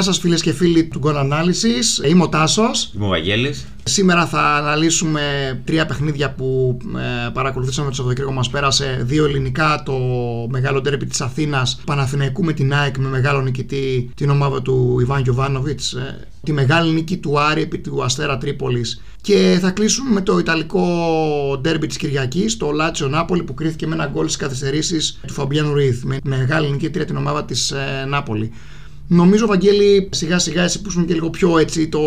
Γεια σας φίλες και φίλοι του Goal Analysis. Είμαι ο Τάσος. Είμαι ο Βαγγέλης. Σήμερα θα αναλύσουμε τρία παιχνίδια που ε, παρακολουθήσαμε το Σαββατοκύριακο μας πέρασε. Δύο ελληνικά, το μεγάλο τέρεπι της Αθήνας, Παναθηναϊκού με την ΑΕΚ με μεγάλο νικητή την ομάδα του Ιβάν Γιωβάνοβιτς. Ε, τη μεγάλη νίκη του Άρη επί του Αστέρα Τρίπολης και θα κλείσουμε με το ιταλικό ντέρμπι της Κυριακής το Λάτσιο Νάπολη που κρίθηκε με ένα γκολ στις καθυστερήσεις του Φαμπιάνου Ρίθ με μεγάλη νίκη την ομάδα της ε, Νάπολη. Νομίζω, Βαγγέλη, σιγά σιγά εσύ που ήσουν και λίγο πιο έτσι το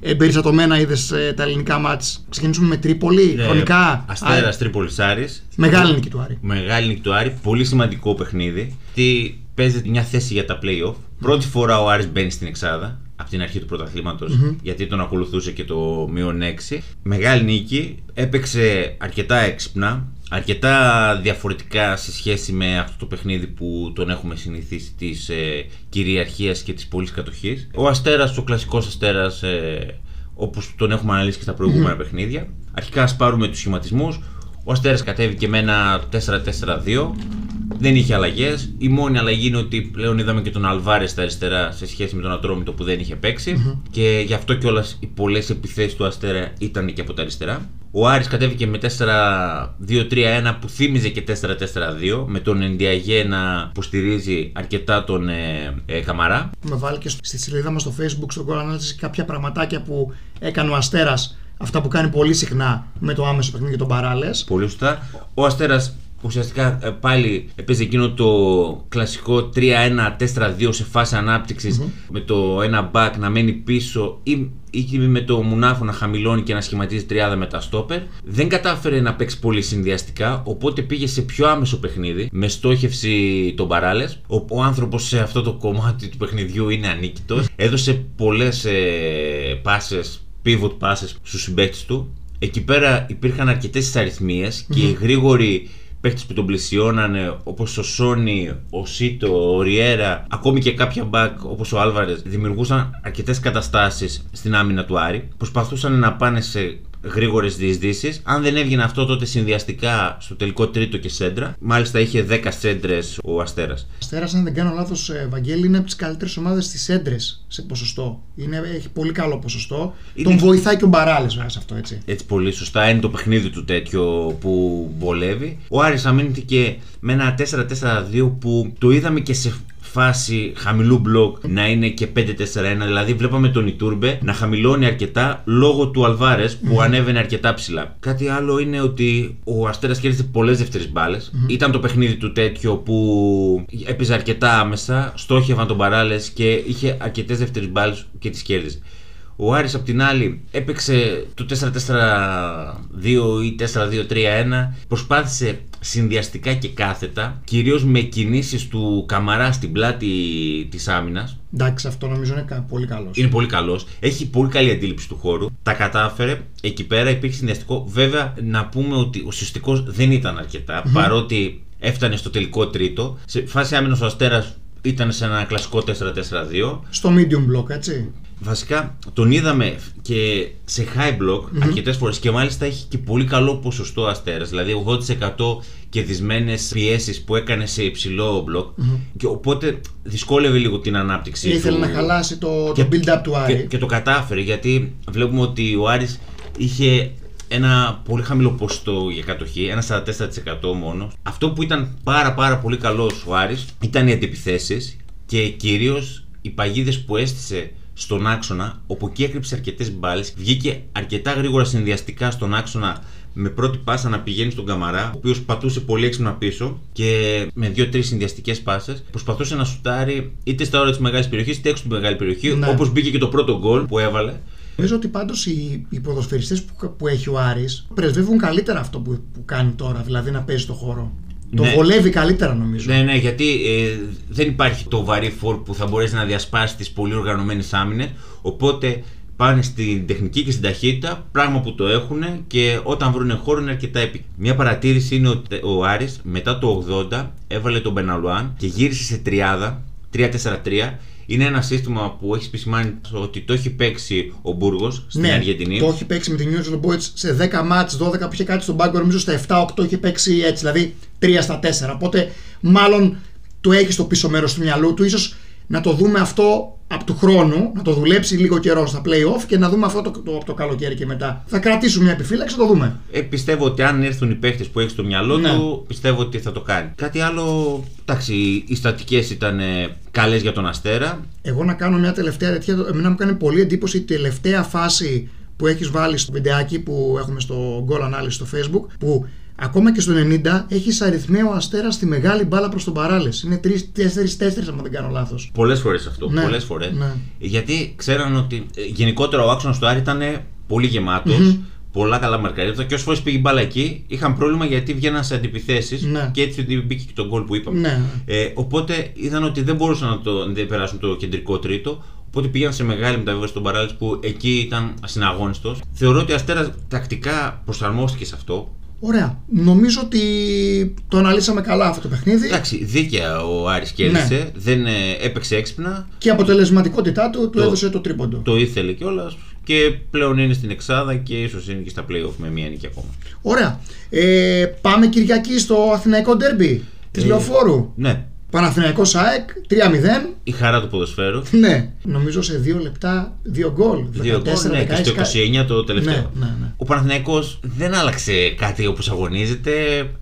εμπεριστατωμένα είδες ε, τα ελληνικά μάτς. Ξεκινήσουμε με Τρίπολη, Ναι, χρονικά. Αστέρα Τρίπολης Άρης. Μεγάλη νίκη του Άρη. Μεγάλη νίκη του Άρη. Πολύ σημαντικό παιχνίδι. Τι παίζεται μια θέση για τα playoff. Πρώτη φορά ο Άρης μπαίνει στην Εξάδα από την αρχή του πρωταθληματος γιατί τον ακολουθούσε και το μείον 6. Μεγάλη νίκη. Έπαιξε αρκετά έξυπνα. Αρκετά διαφορετικά σε σχέση με αυτό το παιχνίδι που τον έχουμε συνηθίσει της ε, κυριαρχίας και της πολλής κατοχής. Ο Αστέρας, ο κλασικός Αστέρας ε, όπως τον έχουμε αναλύσει και στα προηγούμενα παιχνίδια. Αρχικά ας πάρουμε τους σχηματισμούς. Ο Αστέρας κατέβηκε με ένα 4-4-2. Δεν είχε αλλαγές. Η μόνη αλλαγή είναι ότι πλέον είδαμε και τον Αλβάρες στα αριστερά σε σχέση με τον Ατρόμητο που δεν είχε παίξει. Και γι' αυτό κιόλας οι πολλές επιθέσεις του Αστέρα ήταν και από τα αριστερά. Ο Άρης κατέβηκε με 4-2-3-1 που θύμιζε και 4-4-2 με τον Ενδιαγέ να υποστηρίζει αρκετά τον ε, ε, Καμαρά. Με βάλει και στη σελίδα μας στο facebook στο Goal Analysis κάποια πραγματάκια που έκανε ο Αστέρας αυτά που κάνει πολύ συχνά με το άμεσο παιχνίδι και τον Παράλες. Πολύ σωστά. Ο Αστέρας ουσιαστικά ε, πάλι έπαιζε εκείνο το κλασικό 3-1-4-2 σε φάση ανάπτυξης, με το ένα back να μένει πίσω ή, ή με το μουνάφο να χαμηλώνει και να σχηματίζει τριάδα με τα στόπερ. Δεν κατάφερε να παίξει πολύ συνδυαστικά, οπότε πήγε σε πιο άμεσο παιχνίδι με στόχευση τον Παράλες. Ο, ο άνθρωπος σε αυτό το κομμάτι του παιχνιδιού είναι ανίκητος. Έδωσε πολλές ε, πάσες, pivot passes στους συμπαίκτες του. Εκεί πέρα υπήρχαν αρκετές αριθμίες και οι γρήγοροι παίχτες που τον πλησιώνανε όπως ο Σόνι, ο Σίτο, ο Ριέρα, ακόμη και κάποια μπακ όπως ο Άλβαρες, δημιουργούσαν αρκετές καταστάσεις στην άμυνα του Άρη. Προσπαθούσαν να πάνε σε γρήγορες διεισδύσεις. Αν δεν έβγαινε αυτό, τότε συνδυαστικά στο τελικό τρίτο και σέντρα. Μάλιστα είχε 10 σέντρες ο Αστέρας. Αστέρας, αν δεν κάνω λάθος, ε, Βαγγέλη, είναι από τις καλύτερες ομάδες στις έντρες σε ποσοστό. Είναι, έχει πολύ καλό ποσοστό. Είναι- Τον βοηθάει και ο Μπαράλες βέβαια σε αυτό, έτσι. Έτσι πολύ σωστά είναι το παιχνίδι του τέτοιο που βολεύει. Ο Άρης αμήνθηκε με ένα 4-4-2 που το είδαμε και σε φάση χαμηλού μπλοκ να είναι και 5-4-1. Δηλαδή βλέπαμε τον Ιτούρμπε να χαμηλώνει αρκετά λόγω του Αλβάρες που ανέβαινε αρκετά ψηλά. Κάτι άλλο είναι ότι ο Αστέρας κέρδισε πολλές δεύτερες μπάλες. Ήταν το παιχνίδι του τέτοιο που έπαιζε αρκετά άμεσα, στόχευαν τον Παράλες και είχε αρκετές δεύτερες μπάλες και τις κέρδιζε. Ο Άρης απ' την άλλη έπαιξε το 4-4-2 ή 4-2-3-1. Προσπάθησε συνδυαστικά και κάθετα, κυρίως με κινήσεις του Καμαρά στην πλάτη της άμυνας. Εντάξει, αυτό νομίζω είναι κα- πολύ καλός. Είναι πολύ καλός, έχει πολύ καλή αντίληψη του χώρου. Τα κατάφερε, εκεί πέρα υπήρχε συνδυαστικό. Βέβαια, να πούμε ότι ο συστικός δεν ήταν αρκετά, παρότι έφτανε στο τελικό τρίτο. Σε φάση άμυνας ο Αστέρας ήταν σε ένα κλασικό 4-4-2. Στο medium block, έτσι. Βασικά τον είδαμε και σε high block mm αρκετές φορές και μάλιστα έχει και πολύ καλό ποσοστό αστέρας. Δηλαδή 80% κερδισμένες πιέσεις που έκανε σε υψηλό block. Και οπότε δυσκόλευε λίγο την ανάπτυξη. Ήθελε του. να χαλάσει το, Και- το build-up του Και, Άρη. και το κατάφερε γιατί βλέπουμε ότι ο Άρης είχε ένα πολύ χαμηλό ποσοστό για κατοχή, ένα 44% μόνο. Αυτό που ήταν πάρα πάρα πολύ καλός ο Άρης ήταν οι αντιπιθέσεις και κυρίως οι παγίδες που έστησε στον άξονα, όπου εκεί έκρυψε αρκετές μπάλες, βγήκε αρκετά γρήγορα συνδυαστικά στον άξονα με πρώτη πάσα να πηγαίνει στον Καμαρά, ο οποίος πατούσε πολύ έξυπνα πίσω και με δύο-τρεις συνδυαστικές πάσες προσπαθούσε να σουτάρει είτε στα όρια της μεγάλης περιοχής είτε έξω από τη μεγάλη περιοχή, Ναι. όπως μπήκε και το πρώτο γκολ που έβαλε. Νομίζω ότι πάντως οι, οι ποδοσφαιριστές που, που έχει ο Άρης πρεσβεύουν καλύτερα αυτό που, που κάνει τώρα, δηλαδή να παίζει στο χώρο. Το Ναι. βολεύει καλύτερα νομίζω. Ναι, ναι, γιατί ε, δεν υπάρχει το βαρύ φόρ που θα μπορέσει να διασπάσει τις πολύ οργανωμένες άμυνες. Οπότε πάνε στην τεχνική και στην ταχύτητα, πράγμα που το έχουν και όταν βρουν χώρο είναι αρκετά επί. Μια παρατήρηση είναι ότι ο Άρης μετά το 80 έβαλε τον Μπεναλουάν και γύρισε σε τριάδα, 3-4-3. Είναι ένα σύστημα που έχεις επισημάνει ότι το έχει παίξει ο Μπούργος στην ναι, Αργεντινή. το έχει παίξει με την New York Boys σε 10 μάτς, 12 που είχε κάτι στον πάγκο, νομίζω στα 7-8 είχε παίξει έτσι, δηλαδή 3 στα 4. Οπότε μάλλον το έχεις στο πίσω μέρος του μυαλού του, ίσως να το δούμε αυτό από του χρόνου, να το δουλέψει λίγο καιρό στα playoff και να δούμε αυτό το, το, το καλοκαίρι και μετά. Θα κρατήσουμε μια επιφύλαξη, το δούμε. Ε, πιστεύω ότι αν έρθουν οι παίχτες που έχει στο μυαλό Ναι. του, πιστεύω ότι θα το κάνει. Κάτι άλλο. Εντάξει, οι στατικές ήταν καλές για τον Αστέρα. Εγώ να κάνω μια τελευταία τέτοια. Εμένα μου κάνει πολύ εντύπωση η τελευταία φάση που έχεις βάλει στο βιντεάκι που έχουμε στο goal analysis στο facebook. Που ακόμα και στο 90 έχεις αριθμαίο αστέρα στη μεγάλη μπάλα προς τον παράλες. Είναι 3-4-4, αν δεν κάνω λάθος. Πολλές φορές αυτό. Ναι, Πολλές φορές. ναι. Γιατί ξέραν ότι ε, γενικότερα ο άξονας του Άρη ήταν πολύ γεμάτος, Πολλά καλά μαρκαρίσματα και όσες φορές πήγε η μπάλα εκεί είχαν πρόβλημα γιατί βγαίναν σε αντιπιθέσεις Ναι. και έτσι μπήκε και το γκολ που είπαμε. Ναι. Ε, οπότε είδαν ότι δεν μπορούσαν να το να δεν περάσουν το κεντρικό τρίτο. Οπότε πήγαν σε μεγάλη μεταβίβαση στον Παράλη που εκεί ήταν ασυναγώνιστο. Θεωρώ ότι ο Αστέρας τακτικά προσαρμόστηκε σε αυτό. Ωραία. Νομίζω ότι το αναλύσαμε καλά αυτό το παιχνίδι. Εντάξει, δίκαια ο Άρης κέρδισε, δεν ε, έπαιξε έξυπνα, Και η αποτελεσματικότητά του του Το- έδωσε το τρίποντο. το ήθελε κιόλας και πλέον είναι στην Εξάδα και ίσως είναι και στα playoff με μία νίκη ακόμα. Ωραία. Ε, πάμε Κυριακή στο Αθηναϊκό Ντέρμπι της Ε, Λεωφόρου. Ναι, Παναθηναϊκός ΑΕΚ 3-0. η χαρά του ποδοσφαίρου. Ναι. Νομίζω σε δύο λεπτά δύο γκολ. Δύο γκολ, ναι, και στο 29 το τελευταίο. Ναι, ναι, ναι. Ο Παναθηναϊκός δεν άλλαξε κάτι όπως αγωνίζεται.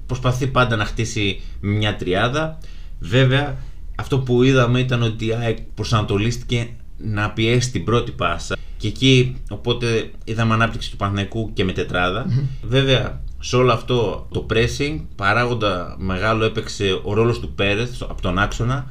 Προσπαθεί πάντα να χτίσει μια τριάδα. Βέβαια, αυτό που είδαμε ήταν ότι η ΑΕΚ προσανατολίστηκε να πιέσει την πρώτη πάσα. Και εκεί, οπότε, είδαμε ανάπτυξη του Παναθηναϊκού και με τετραδα Βέβαια, σε όλο αυτό το pressing, παράγοντα μεγάλο έπαιξε ο ρόλος του Πέρεθ από τον άξονα,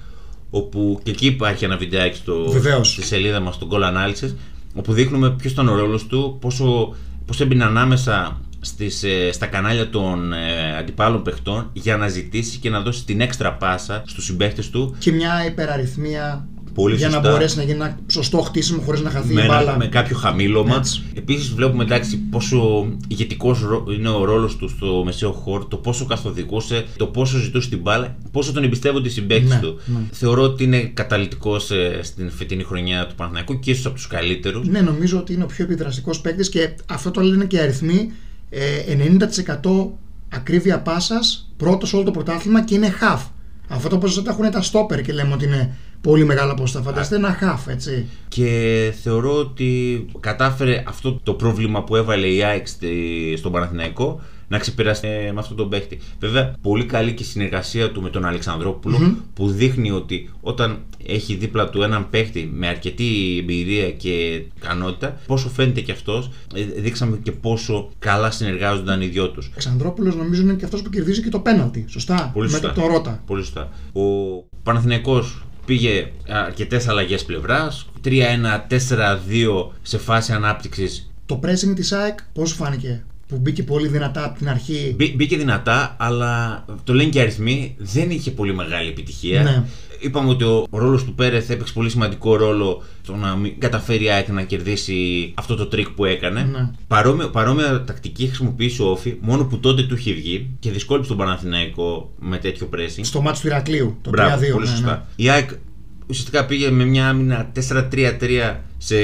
όπου και εκεί υπάρχει ένα βιντεάκι στο, Βεβαίως. στη σελίδα μας, στο Goal Analysis, όπου δείχνουμε ποιος ήταν ο ρόλος του, πόσο, πώς έμπαινε ανάμεσα στις, ε, στα κανάλια των ε, αντιπάλων παιχτών για να ζητήσει και να δώσει την έξτρα πάσα στους συμπαίχτες του Και μια υπεραριθμία Πολύ για να σωστά. μπορέσει να γίνει ένα σωστό χτίσιμο χωρίς να χαθεί με, η ένα- μπάλα. με κάποιο χαμήλωμα. Έτσι. Επίσης, βλέπουμε εντάξει, πόσο ηγετικός είναι ο ρόλος του στο μεσαίο χώρο, το πόσο καθοδηγούσε, το πόσο ζητούσε την μπάλα, πόσο τον εμπιστεύονται οι συμπαίκτε Ναι, του. ναι. Θεωρώ ότι είναι καταλητικός στην φετινή χρονιά του Παναθηναϊκού και ίσως από τους καλύτερους. Ναι, νομίζω ότι είναι ο πιο επιδραστικός παίκτης και αυτό το λένε και οι αριθμοί. Ε, 90% ακρίβεια πάσας, πρώτος σε όλο το πρωτάθλημα και είναι half. Αυτό το ποσοστό τα έχουν τα stopper και λέμε ότι είναι πολύ μεγάλα ποσοστά. Φανταστείτε ένα half, έτσι. Και θεωρώ ότι κατάφερε αυτό το πρόβλημα που έβαλε η ΑΕΚ στη- στον Παναθηναϊκό να ξεπεράσει ε, με αυτόν τον παίχτη. Βέβαια, πολύ καλή και η συνεργασία του με τον αλεξανδροπουλο που δείχνει ότι όταν έχει δίπλα του έναν παίχτη με αρκετή εμπειρία και ικανότητα, πόσο φαίνεται και αυτός, δείξαμε και πόσο καλά συνεργάζονταν οι δυο τους. Ο Αλεξανδρόπουλος νομίζω είναι και αυτός που κερδίζει και το πέναλτι. Σωστά; Πολύ σωστά. Με το Ρότα. Πολύ σωστά. Ο Παναθηναϊκός πήγε αρκετές αλλαγές πλευράς. 3-1-4-2 σε φάση ανάπτυξης. Το pressing της ΑΕΚ πώς σου φάνηκε; Που μπήκε πολύ δυνατά από την αρχή. Μπήκε δυνατά, αλλά το λένε και οι αριθμοί, δεν είχε πολύ μεγάλη επιτυχία. Ναι. Είπαμε ότι ο, ο ρόλος του Πέρεθ έπαιξε πολύ σημαντικό ρόλο στο να μην καταφέρει η ΑΕΚ να κερδίσει αυτό το τρικ που έκανε. Ναι. Παρόμοια, παρόμοια τακτική χρησιμοποίησε ο ΟΦΗ, μόνο που τότε του είχε βγει και δυσκόλεψε τον Παναθηναϊκό με τέτοιο pressing. Στο ματς του Ηρακλείου. Το 3-2. Μπράβο, πολύ ναι, σωστά. ναι. Η ΑΕΚ ουσιαστικά πήγε με μια άμυνα 4-3-3 σε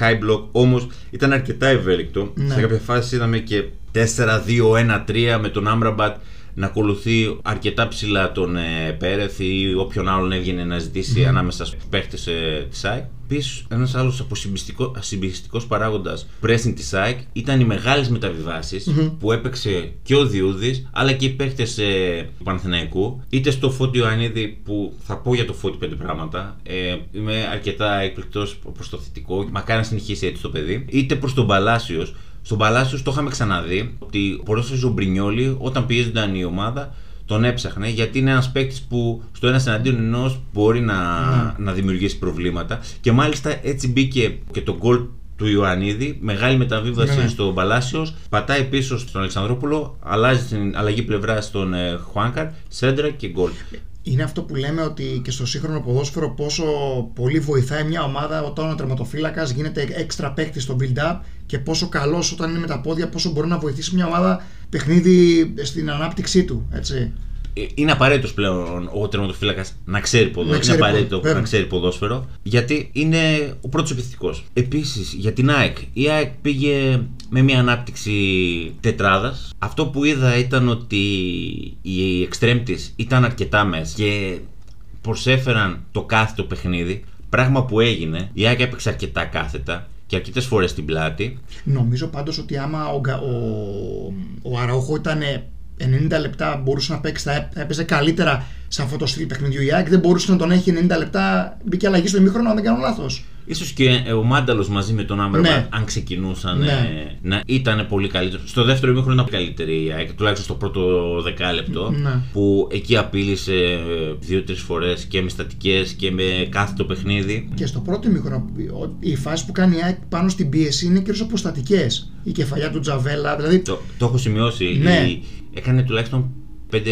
high block, όμως ήταν αρκετά ευέλικτο. Ναι. Σε κάποια φάση είδαμε και 4-2-1-3 με τον Άμραμπατ να ακολουθεί αρκετά ψηλά τον ε, Πέρεθ ή όποιον άλλον έβγαινε να ζητήσει ανάμεσα στους παίχτες ε, της ΑΕΚ. Επίσης, ένας άλλος αποσυμπιστικό παράγοντας pressing της ΑΕΚ ήταν οι μεγάλες που έπαιξε και ο Διούδης αλλά και οι παίχτες ε, του Παναθηναϊκού. Είτε στο Φώτη Ιωαννίδη που θα πω για το Φώτη πέντε πράγματα. Ε, είμαι αρκετά εκπληκτός προς το θετικό. Μακάρι να συνεχίσει έτσι το παιδί. Είτε προς τον Παλάσιος. Στον Παλάσιο το είχαμε ξαναδεί ότι ο ποδόσφαιρο Μπρινιόλη όταν πιέζονταν η ομάδα τον έψαχνε γιατί είναι ένας παίκτης που στο ένας εναντίον ενός μπορεί να, να δημιουργήσει προβλήματα. Και μάλιστα έτσι μπήκε και το γκολ του Ιωαννίδη, μεγάλη μεταβίβαση Ναι, ναι. στον Παλάσιο, πατάει πίσω στον Αλεξανδρόπουλο, αλλάζει την αλλαγή πλευρά στον ε, Χουάνκαρ, σέντρα και γκολ. Είναι αυτό που λέμε ότι και στο σύγχρονο ποδόσφαιρο πόσο πολύ βοηθάει μια ομάδα όταν ο τερματοφύλακας γίνεται έξτρα παίκτης στο build-up και πόσο καλός όταν είναι με τα πόδια, πόσο μπορεί να βοηθήσει μια ομάδα παιχνίδι στην ανάπτυξή του. Έτσι. Ε, Είναι απαραίτητος πλέον ο τερματοφύλακας να ξέρει ποδόσφαιρο. Να ξέρει είναι απαραίτητο ποδόσφαιρο, να ξέρει ποδόσφαιρο, γιατί είναι ο πρώτος επιθετικός. Επίσης για την ΑΕΚ. Η ΑΕΚ πήγε με μια ανάπτυξη τετράδας. Αυτό που είδα ήταν ότι η εξτρέμ της ήταν αρκετά μέσα και προσέφεραν το κάθετο παιχνίδι. Πράγμα που έγινε. Η ΑΕΚ έπαιξε αρκετά κάθετα και αρκετές φορές στην πλάτη. Νομίζω πάντως ότι άμα ο, Γκα- ο, ο Αραούχο ήταν 90 λεπτά μπορούσε να παίξει, θα έ- έπαιζε καλύτερα σε αυτό το στυλ παιχνιδιού η ΑΕΚ. Δεν μπορούσε να τον έχει 90 λεπτά. Μπήκε αλλαγή στο ημίχρονο, αν δεν κάνω λάθος. Ίσως και ε, ο Μάνταλος μαζί με τον Άμπερμπαν, Ναι. αν ξεκινούσαν, Ναι. ε, να ήταν πολύ καλύτερο. Στο δεύτερο ημίχρονο ήταν καλύτερη η ΑΕΚ, τουλάχιστον στο πρώτο δεκάλεπτο, Ναι. που εκεί απείλησε ε, δύο-τρεις φορές και με στατικές και με κάθετο παιχνίδι. Και στο πρώτο ημίχρονο, η φάση που κάνει η ΑΕΚ πάνω στην πίεση είναι κυρίως από στατικές. Η κεφαλιά του Τζαβέλλα, δηλαδή. Το, το έχω σημειώσει. Ναι. Η- έκανε τουλάχιστον πέντε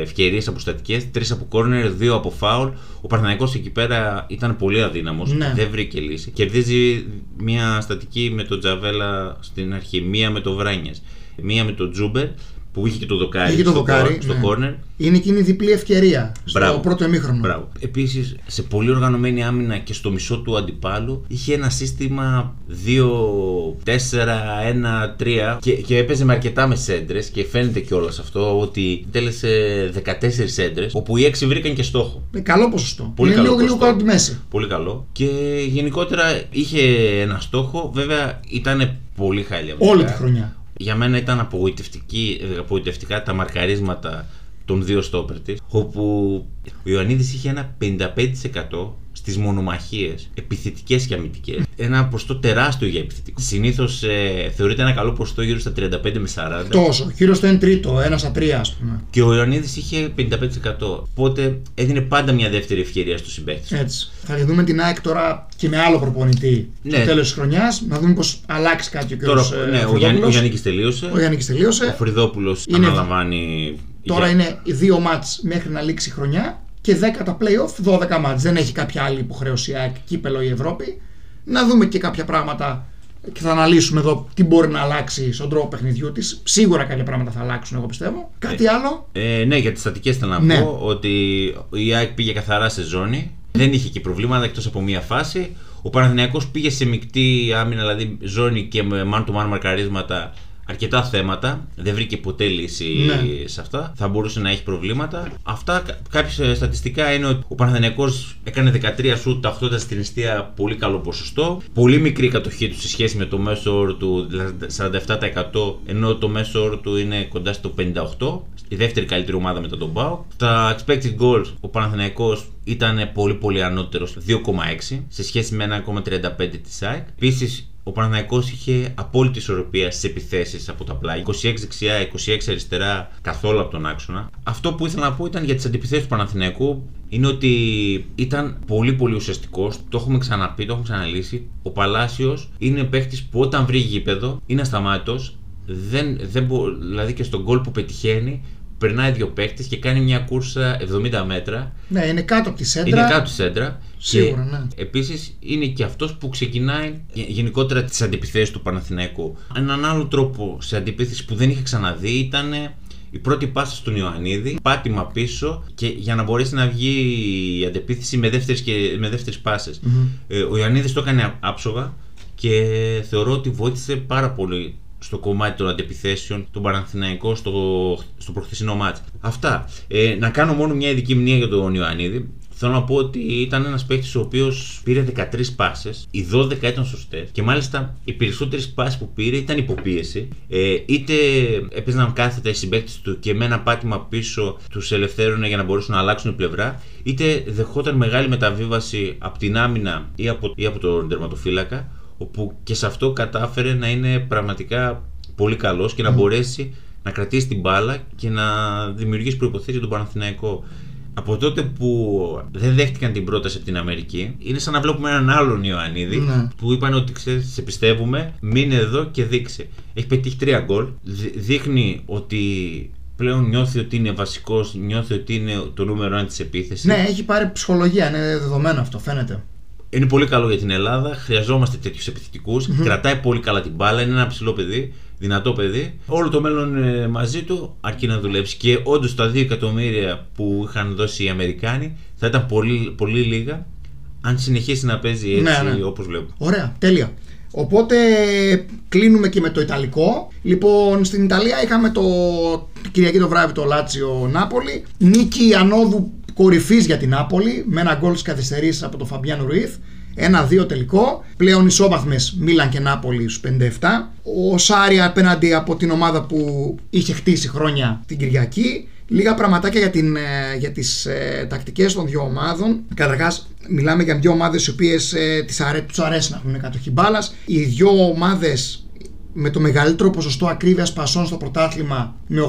ευκαιρίες από στατικές, τρεις από κόρνερ, δύο από φάουλ. Ο Παναθηναϊκός εκεί πέρα ήταν πολύ αδύναμος. Ναι. Δεν βρήκε λύση. Κερδίζει μια στατική με τον Τζαβέλλα στην αρχή, μία με τον Βράνιες, μία με τον Τσούμπερ που είχε και το δοκάρι Είχε το στο, δοκάρι, στο ναι. κόρνερ. Είναι εκείνη η διπλή ευκαιρία στο Μπράβο. πρώτο ημίχρονο. Μπράβο. Επίσης, σε πολύ οργανωμένη άμυνα και στο μισό του αντιπάλου είχε ένα σύστημα 2-4-1-3 και, και έπαιζε με αρκετά μες σέντρε και φαίνεται κιόλας αυτό ότι τέλεσε 14 σέντρε, όπου οι 6 βρήκαν και στόχο. Με καλό ποσοστό. Πολύ είναι καλό λίγο, λίγο ποσοστό. κάτω από τη μέση. Πολύ καλό. Και γενικότερα είχε ένα στόχο. Βέβαια ήταν πολύ χάλια. Όλη τη χρονιά. Για μένα ήταν απογοητευτική, ε, απογοητευτικά τα μαρκαρίσματα των δύο στόπερ της, όπου ο Ιωαννίδης είχε ένα 55% στις μονομαχίες, επιθετικές και αμυντικές. Ένα ποστό τεράστιο για επιθετικό. Συνήθως ε, θεωρείται ένα καλό ποστό γύρω στα 35 με 40. Τόσο. Χείρο στο 1 τρίτο, 1 στα 3 ας πούμε. Και ο Ιωαννίδης είχε 55%. Οπότε έδινε πάντα μια δεύτερη ευκαιρία στο συμπαίχτη. του. Έτσι. Θα τη δούμε την ΑΕΚ τώρα και με άλλο προπονητή Ναι. στο τέλος της χρονιάς. Να δούμε πώς αλλάξει κάτι ο κ. Τώρα, ναι, ο, Γιάννη, ο Γιάννικης τελείωσε. Ο Γιάννικης τελείωσε. Ο Φρυδόπουλος Είναι- αναλαμβάνει. Τώρα για- είναι οι δύο μάτς μέχρι να λήξει η χρονιά και 10 τα playoff, 12 μάτς. Δεν έχει κάποια άλλη υποχρέωση η ΑΕΚ, κύπελο η Ευρώπη. Να δούμε και κάποια πράγματα και θα αναλύσουμε εδώ τι μπορεί να αλλάξει στον τρόπο παιχνιδιού της. Σίγουρα κάποια πράγματα θα αλλάξουν, εγώ πιστεύω. Κάτι άλλο; Ε, ναι, για τις στατικές θέλω να Ναι. πω ότι η ΑΕΚ πήγε καθαρά σε ζώνη. Δεν είχε και προβλήματα εκτός από μία φάση. Ο Παναθηναϊκός πήγε σε μεικτή άμυνα, δηλαδή ζώνη και με man to man μαρκαρίσματα. Αρκετά θέματα. Δεν βρήκε ποτέ λύση Ναι. σε αυτά. Θα μπορούσε να έχει προβλήματα. Αυτά κάποια στατιστικά είναι ότι ο Παναθηναϊκός έκανε 13 σουτ, τα 80 στην αιστεία, πολύ καλό ποσοστό. Πολύ μικρή η κατοχή του σε σχέση με το μέσο όρο του, δηλαδή 47%, ενώ το μέσο όρο του είναι κοντά στο 58%. Η δεύτερη καλύτερη ομάδα μετά τον Πάο. Στα expected goals, ο Παναθηναϊκός ήταν πολύ πολύ ανώτερος, 2,6 σε σχέση με 1,35 της ΑΕΚ. Επίσης, ο Παναθηναϊκός είχε απόλυτη ισορροπία στις επιθέσεις από τα πλάγια. 26 δεξιά, 26 αριστερά, καθόλου από τον άξονα. Αυτό που ήθελα να πω ήταν για τις αντιπιθέσεις του Παναθηναϊκού είναι ότι ήταν πολύ πολύ ουσιαστικός. Το έχουμε ξαναπεί, το έχουμε ξαναλύσει. Ο Παλάσιος είναι παίχτη που όταν βρει γήπεδο είναι ασταμάτητος. Δεν, δεν μπο- δηλαδή και στον γκολ που πετυχαίνει περνάει δύο παίχτε και κάνει μια κούρσα 70 μέτρα. Ναι, είναι κάτω από τη σέντρα. Είναι κάτω τη σέντρα. Σίγουρα, και ναι. Επίσης είναι και αυτός που ξεκινάει γε- γενικότερα τις αντιπιθέσεις του Παναθηναϊκού. Έναν άλλο τρόπο σε αντιπίθεση που δεν είχε ξαναδεί ήταν η πρώτη πάσα στον Ιωαννίδη, πάτημα πίσω και για να μπορέσει να βγει η αντεπίθεση με δεύτερες, και, με δεύτερες πάσες. Ε, ο Ιωαννίδης το έκανε άψογα και θεωρώ ότι βοήθησε πάρα πολύ στο κομμάτι των αντεπιθέσεων, τον Παναθηναϊκό στο, στο προχθεσινό μάτς. Αυτά. Ε, να κάνω μόνο μια ειδική μνήμα για τον Ιωαννίδη. Θέλω να πω ότι ήταν ένας παίκτης ο οποίος πήρε 13 πάσες, οι 12 ήταν σωστέ και μάλιστα οι περισσότερες πάσει που πήρε ήταν υποπίεση. Ε, είτε έπαιζαν κάθετα οι συμπαίκτες του και με ένα πάτημα πίσω τους ελευθέρωνε για να μπορέσουν να αλλάξουν πλευρά, είτε δεχόταν μεγάλη μεταβίβαση από την άμυνα ή από, ή από τον τερματοφύλακα, όπου και σε αυτό κατάφερε να είναι πραγματικά πολύ καλός και να μπορέσει να κρατήσει την μπάλα και να δημιουργήσει προποθέσει για τον Παναθηναϊκό. Από τότε που δεν δέχτηκαν την πρόταση από την Αμερική, είναι σαν να βλέπουμε έναν άλλον Ιωαννίδη Ναι. που είπαν ότι ξέρεις, σε πιστεύουμε, μείνε εδώ και δείξε. Έχει πετύχει τρία γκολ. Δει- Δείχνει ότι πλέον νιώθει ότι είναι βασικός, νιώθει ότι είναι το νούμερο ένα της επίθεσης. Ναι, έχει πάρει ψυχολογία, είναι δεδομένο αυτό, φαίνεται. Είναι πολύ καλό για την Ελλάδα. Χρειαζόμαστε τέτοιους επιθετικούς. Κρατάει πολύ καλά την μπάλα. Είναι ένα ψηλό παιδί, δυνατό παιδί. Όλο το μέλλον ε, μαζί του αρκεί να δουλέψει. Και όντως τα 2 εκατομμύρια που είχαν δώσει οι Αμερικάνοι θα ήταν πολύ, πολύ λίγα αν συνεχίσει να παίζει έτσι Ναι, ναι. όπως βλέπω. Ωραία, τέλεια. Οπότε κλείνουμε και με το Ιταλικό. Λοιπόν, στην Ιταλία είχαμε το την Κυριακή το βράδυ το Λάτσιο Νάπολη. Νίκη ανόδου κορυφής για την Νάπολη με ένα γκολ τη καθυστερήσεις από τον Φαμπιάν Ρουίθ. Ένα-δύο τελικό. Πλέον ισόβαθμε Μίλαν και Νάπολη στους 57. Ο Σάρι απέναντι από την ομάδα που είχε χτίσει χρόνια την Κυριακή. Λίγα πραγματάκια για, την, ε, για τις ε, τακτικές των δύο ομάδων. Καταρχάς μιλάμε για δύο ομάδες οι οποίες ε, τις αρέ, τους αρέσει να έχουν κατοχή μπάλας. Οι δύο ομάδες με το μεγαλύτερο ποσοστό ακρίβειας πασών στο πρωτάθλημα με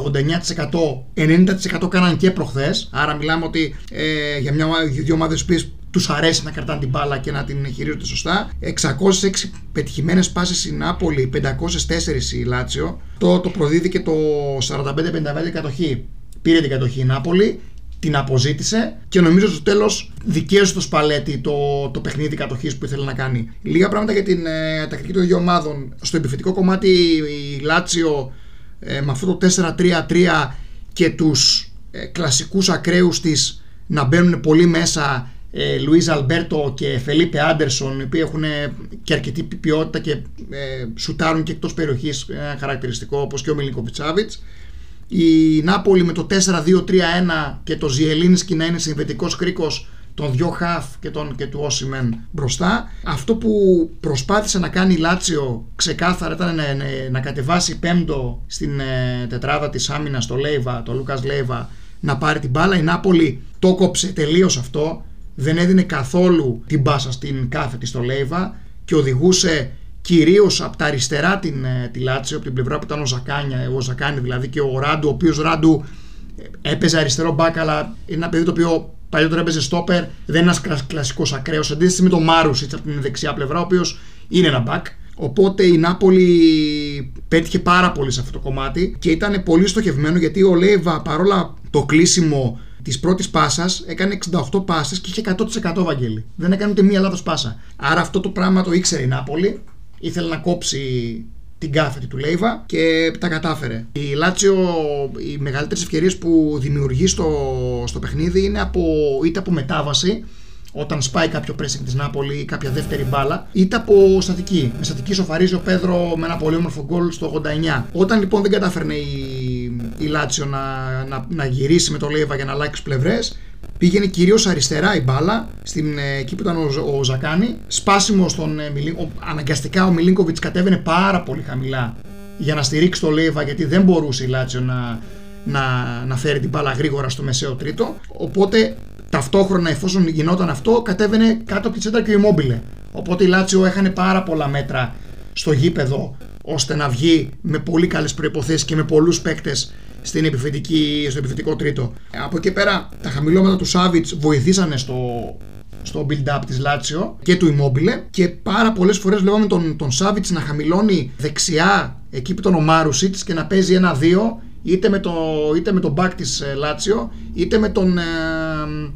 89%, 90% κάναν και προχθές. Άρα μιλάμε ότι ε, για μια, δύο ομάδες που τους αρέσει να κρατάνε την μπάλα και να την χειρίζονται σωστά. 606 πετυχημένες πάσει η Νάπολη, 504 η Λάτσιο. Το, το προδίδει και το 45-55 κατοχή. Πήρε την κατοχή η Νάπολη, την αποζήτησε και νομίζω στο τέλος δικαίωσε το Σπαλέτη το, το παιχνίδι κατοχής που ήθελε να κάνει. Λίγα πράγματα για την ε, τακτική των δύο ομάδων. Στο επιθετικό κομμάτι η Λάτσιο ε, με αυτό το 4-3-3 και τους ε, κλασικούς ακραίους της να μπαίνουν πολύ μέσα ε, Λουίζ Αλμπέρτο και Φελίπε Άντερσον, οι οποίοι έχουν και αρκετή ποιότητα και ε, σουτάρουν και εκτός περιοχής, ένα χαρακτηριστικό όπως και ο Μιλικοβιτ η Νάπολη με το 4-2-3-1 και το Ζιελίνσκι να είναι συνδετικός κρίκος των δυο χαφ και, τον, και του Όσιμεν μπροστά. Αυτό που προσπάθησε να κάνει η Λάτσιο ξεκάθαρα ήταν να, να, κατεβάσει πέμπτο στην ε, τετράδα της άμυνας το Λέιβα, το Λούκας Λέιβα να πάρει την μπάλα. Η Νάπολι το κόψε τελείως αυτό. Δεν έδινε καθόλου την πάσα στην κάθετη στο Λέιβα και οδηγούσε κυρίως από τα αριστερά την, ε, τη Λάτσιο, από την πλευρά που ήταν ο Ζακάνια, ο Ζακάνι δηλαδή και ο Ράντου, ο οποίος Ράντου ε, έπαιζε αριστερό μπακ, αλλά είναι ένα παιδί το οποίο παλιότερα έπαιζε στόπερ, δεν είναι ένας κλασικός ακραίος. Αντίθεση με τον Μάρουσιτ από την δεξιά πλευρά, ο οποίος είναι ένα μπακ. Οπότε η Νάπολη πέτυχε πάρα πολύ σε αυτό το κομμάτι και ήταν πολύ στοχευμένο γιατί ο Λέιβα παρόλα το κλείσιμο της πρώτης πάσας έκανε 68 πάσες και είχε 100% Βαγγέλη. Δεν έκανε ούτε μία λάθος πάσα. Άρα αυτό το πράγμα το ήξερε η Νάπολη ήθελε να κόψει την κάθετη του Λέιβα και τα κατάφερε. Η Λάτσιο, οι μεγαλύτερες ευκαιρίες που δημιουργεί στο, στο παιχνίδι είναι από, είτε από μετάβαση, όταν σπάει κάποιο pressing της Νάπολη ή κάποια δεύτερη μπάλα, είτε από στατική. Με στατική σοφαρίζει ο Πέδρο με ένα πολύ όμορφο γκολ στο 89. Όταν λοιπόν δεν κατάφερνε η, η Λάτσιο να, να, να γυρίσει με το Λέιβα για να αλλάξει πλευρές, Πήγαινε κυρίως αριστερά η μπάλα, στην, ε, εκεί που ήταν ο, ο Ζακάνη. Σπάσιμο στον ε, Αναγκαστικά ο Μιλίνκοβιτς κατέβαινε πάρα πολύ χαμηλά για να στηρίξει το Λέιβα γιατί δεν μπορούσε η Λάτσιο να, να, να φέρει την μπάλα γρήγορα στο μεσαίο τρίτο. Οπότε ταυτόχρονα εφόσον γινόταν αυτό κατέβαινε κάτω από τη τσέντα και ο Ιmmobile. Οπότε η Λάτσιο έχανε πάρα πολλά μέτρα στο γήπεδο ώστε να βγει με πολύ καλές προϋποθέσεις και με πολλούς παίκτες στην επιθετική, στο επιθετικό τρίτο. Από εκεί πέρα τα χαμηλώματα του Σάβιτς βοηθήσανε στο, στο build-up της Λάτσιο και του Immobile και πάρα πολλές φορές βλέπαμε τον, τον Σάβιτς να χαμηλώνει δεξιά εκεί που ήταν ο Μάρουσιτς και να παίζει ένα-δύο είτε με, το, είτε με τον back της ε, Λάτσιο είτε με τον, ε,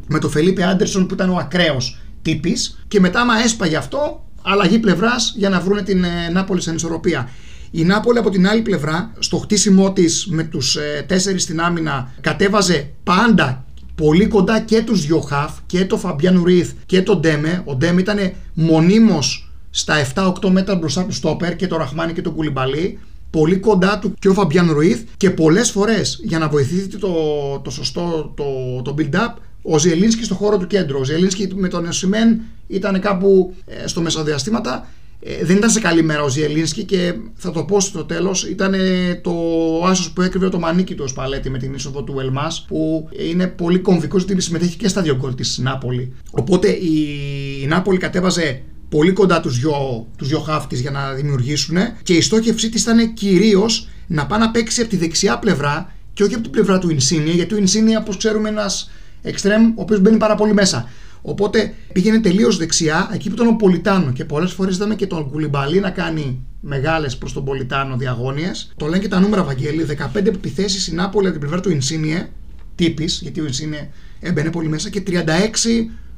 με τον Φελίπε Άντερσον που ήταν ο ακραίος τύπης και μετά άμα έσπαγε αυτό αλλαγή πλευράς για να βρουν την ε, Νάπολης σε ανισορροπία. Η Νάπολη από την άλλη πλευρά, στο χτίσιμό της με τους ε, τέσσερις στην άμυνα, κατέβαζε πάντα πολύ κοντά και τους δυο χαφ, και το Φαμπιάν Ρίθ και τον Ντέμε. Ο Ντέμε ήταν μονίμως στα 7-8 μέτρα μπροστά του Στόπερ και το Ραχμάνι και το Κουλιμπαλί. Πολύ κοντά του και ο Φαμπιάν Ρουίθ και πολλές φορές για να βοηθήσει το, το σωστό το, το build-up ο Ζιελίνσκι στο χώρο του κέντρου. Ο Ζιελίνσκι με τον Οσιμέν ήταν κάπου ε, στο μεσοδιαστήματα ε, δεν ήταν σε καλή μέρα ο Ζιελίνσκι και θα το πω στο τέλος. Ήταν το άσος που έκρυβε στο μανίκι του ο Σπαλέτη με την είσοδο του Ελμάς, που είναι πολύ κομβικός γιατί συμμετέχει και στα δύο γκολ της Νάπολι. Οπότε η, η Νάπολι κατέβαζε πολύ κοντά τους δυο, τους δυο χάφτης για να δημιουργήσουν και η στόχευσή της ήταν κυρίως να πάει να παίξει από τη δεξιά πλευρά και όχι από την πλευρά του Ινσίνια, γιατί ο Ινσίνια, όπως ξέρουμε, ένας εξτρέμ ο οποίος μπαίνει πάρα πολύ μέσα. Οπότε πήγαινε τελείως δεξιά, εκεί που ήταν ο Πολιτάνο. Και πολλές φορές είδαμε και τον Κουλιμπαλί να κάνει μεγάλες προς τον Πολιτάνο διαγώνιες. Το λένε και τα νούμερα, Βαγγέλη. 15 επιθέσεις η Νάπολη από την πλευρά του Ινσίνιε, τύπης, γιατί ο Ινσίνιε έμπαινε πολύ μέσα, και 36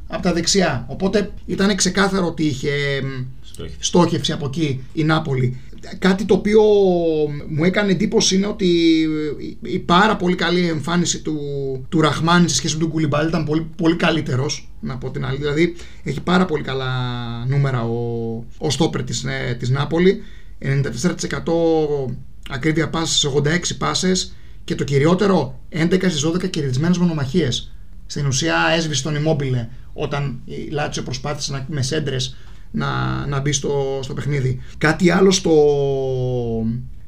από τα δεξιά. Οπότε ήταν ξεκάθαρο ότι είχε στόχευση από εκεί η Νάπολη κάτι το οποίο μου έκανε εντύπωση είναι ότι η πάρα πολύ καλή εμφάνιση του, του Ραχμάνη σε σχέση με τον Κουλιμπάλ ήταν πολύ, πολύ καλύτερος να πω την άλλη. Δηλαδή έχει πάρα πολύ καλά νούμερα ο, ο στόπερ της, ε, της Νάπολη. 94% ακρίβεια πάσες 86 πάσες και το κυριότερο 11 στις 12 κερδισμένες μονομαχίες. Στην ουσία έσβησε τον Immobile όταν η Λάτσιο προσπάθησε να, με σέντρες να, να μπει στο, στο παιχνίδι. Κάτι άλλο στο,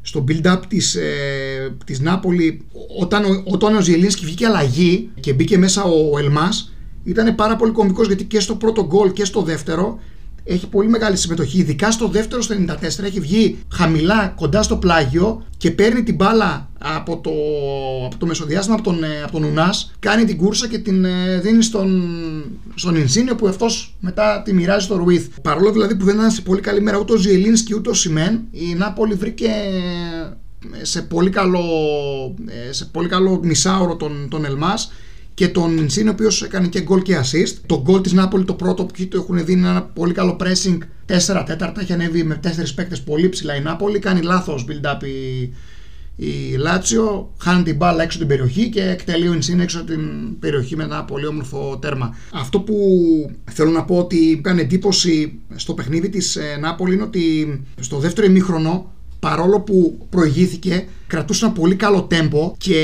στο build-up της, ε, της Νάπολη όταν, όταν ο Ζιελίνσκι βγήκε αλλαγή και μπήκε μέσα ο Ελμάς ήταν πάρα πολύ κομβικός γιατί και στο πρώτο γκολ και στο δεύτερο έχει πολύ μεγάλη συμμετοχή. Ειδικά στο δεύτερο στο 94 έχει βγει χαμηλά κοντά στο πλάγιο και παίρνει την μπάλα από το, από το μεσοδιάστημα από τον, ε, από τον Ουνάς, κάνει την κούρσα και την ε, δίνει στον, στον Ινσίνιο που αυτός μετά τη μοιράζει στο Ρουίθ. Παρόλο δηλαδή που δεν ήταν σε πολύ καλή μέρα ούτε ο Ζιελίνσκι ούτε ο Σιμέν, η Νάπολη βρήκε ε, σε πολύ καλό, σε πολύ καλό μισάωρο τον, τον Ελμάς και τον Ινσίν ο οποίος έκανε και γκολ και assist. Το γκολ της Νάπολη το πρώτο που το έχουν δει είναι ένα πολύ καλό pressing 4 τέταρτα. Έχει ανέβει με 4 παίκτες πολύ ψηλά η Νάπολη. Κάνει λάθος build-up η, η Λάτσιο. Χάνει την μπάλα έξω την περιοχή και εκτελεί ο Ινσίν έξω την περιοχή με ένα πολύ όμορφο τέρμα. Αυτό που θέλω να πω ότι έκανε εντύπωση στο παιχνίδι της ε, Νάπολη είναι ότι στο δεύτερο ημίχρονο παρόλο που προηγήθηκε, κρατούσε ένα πολύ καλό τέμπο και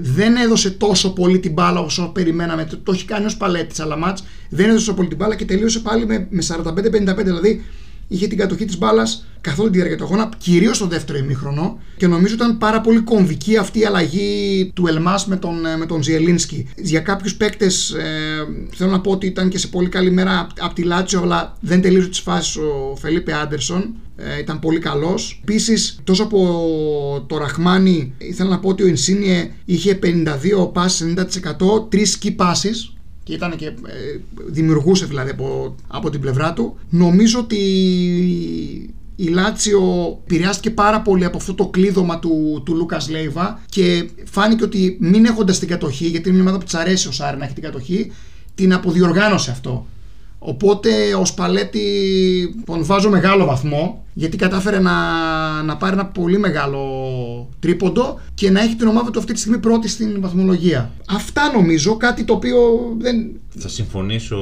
δεν έδωσε τόσο πολύ την μπάλα όσο περιμέναμε. Το, έχει κάνει ως παλέτης Αλαμάτ, δεν έδωσε τόσο πολύ την μπάλα και τελείωσε πάλι με, με 45-55. Δηλαδή είχε την κατοχή της μπάλας καθ' όλη τη διάρκεια του αγώνα, κυρίως στο δεύτερο ημίχρονο. Και νομίζω ήταν πάρα πολύ κομβική αυτή η αλλαγή του Ελμά με τον, με τον Ζιελίνσκι. Για κάποιους παίκτες, ε, θέλω να πω ότι ήταν και σε πολύ καλή μέρα από τη Λάτσιο, αλλά δεν τελείωσε τις φάσεις ο Φελίπε Άντερσον. Ε, ήταν πολύ καλός. Επίσης, τόσο από το Ραχμάνι, ήθελα να πω ότι ο Ινσίνιε είχε 52 πάσει 90%, 3 key passes και ήταν και ε, δημιουργούσε δηλαδή από, από την πλευρά του. Νομίζω ότι η Λάτσιο επηρεάστηκε πάρα πολύ από αυτό το κλείδωμα του, του Λούκας Λέιβα και φάνηκε ότι μην έχοντας την κατοχή, γιατί είναι μια ομάδα που της αρέσει ο Σάρι να έχει την κατοχή, την αποδιοργάνωσε αυτό. Οπότε ο Σπαλέτη τον βάζω μεγάλο βαθμό γιατί κατάφερε να, να πάρει ένα πολύ μεγάλο τρίποντο και να έχει την ομάδα του αυτή τη στιγμή πρώτη στην βαθμολογία. Αυτά νομίζω, κάτι το οποίο δεν... Θα συμφωνήσω,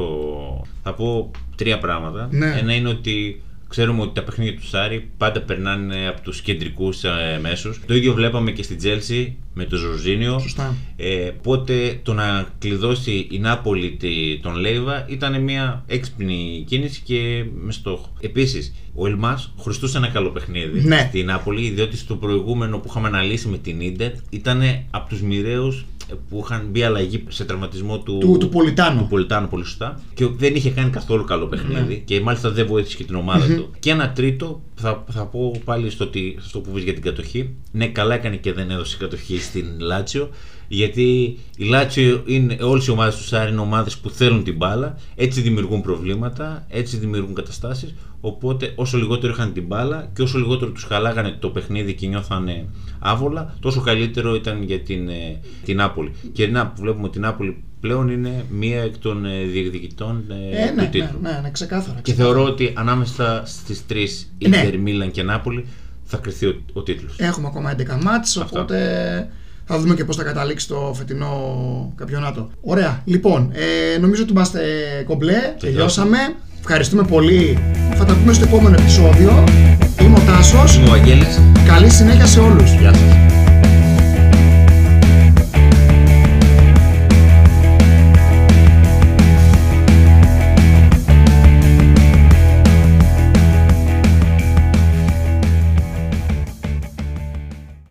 θα πω τρία πράγματα. Ναι. Ένα είναι ότι Ξέρουμε ότι τα παιχνίδια του Σάρι πάντα περνάνε από τους κεντρικούς ε, μέσους. Το ίδιο βλέπαμε και στην Τζέλσι με τον Ζορζίνιο. Σωστά. Ε, οπότε το να κλειδώσει η Νάπολη τον Λέιβα ήταν μια έξυπνη κίνηση και με στόχο. Επίσης, ο Ελμάς χρωστούσε ένα καλό παιχνίδι ναι. στην Νάπολη, διότι στο προηγούμενο που είχαμε αναλύσει με την ντερ ήταν από τους μοιραίους που είχαν μπει αλλαγή σε τραυματισμό του, του, του Πολιτάνου. Του Πολιτάνου, πολύ σωστά. Και δεν είχε κάνει καθόλου καλό παιχνίδι. Ναι. Και μάλιστα δεν βοήθησε και την ομάδα του. Και ένα τρίτο, θα, θα πω πάλι στο, στο που βρει για την κατοχή. Ναι, καλά έκανε και δεν έδωσε κατοχή στην Λάτσιο. Γιατί η Λάτσιο είναι, όλες οι ομάδες του Σάρι είναι ομάδες που θέλουν την μπάλα, έτσι δημιουργούν προβλήματα, έτσι δημιουργούν καταστάσεις, οπότε όσο λιγότερο είχαν την μπάλα και όσο λιγότερο τους χαλάγανε το παιχνίδι και νιώθανε άβολα, τόσο καλύτερο ήταν για την, ε, την Νάπολη. Και να που βλέπουμε ότι η Νάπολη πλέον είναι μία εκ των ε, διεκδικητών ε, ε, του ναι, τίτλου. Ναι, ναι, ναι, ξεκάθαρα. Και θεωρώ ότι ανάμεσα στις τρεις, Ιντερ, Μίλαν και Νάπολη, θα κρυθεί ο, ο τίτλος. Έχουμε ακόμα 11 μάτς, οπότε θα δούμε και πώς θα καταλήξει το φετινό καμπιονάτο. Ωραία. Λοιπόν, ε, νομίζω ότι είμαστε κομπλέ. Τελειώσαμε. Ευχαριστούμε πολύ. Θα τα πούμε στο επόμενο επεισόδιο. Είμαι ο Τάσος. Είμαι ο Αγγέλης. Καλή συνέχεια σε όλους. Γεια σας.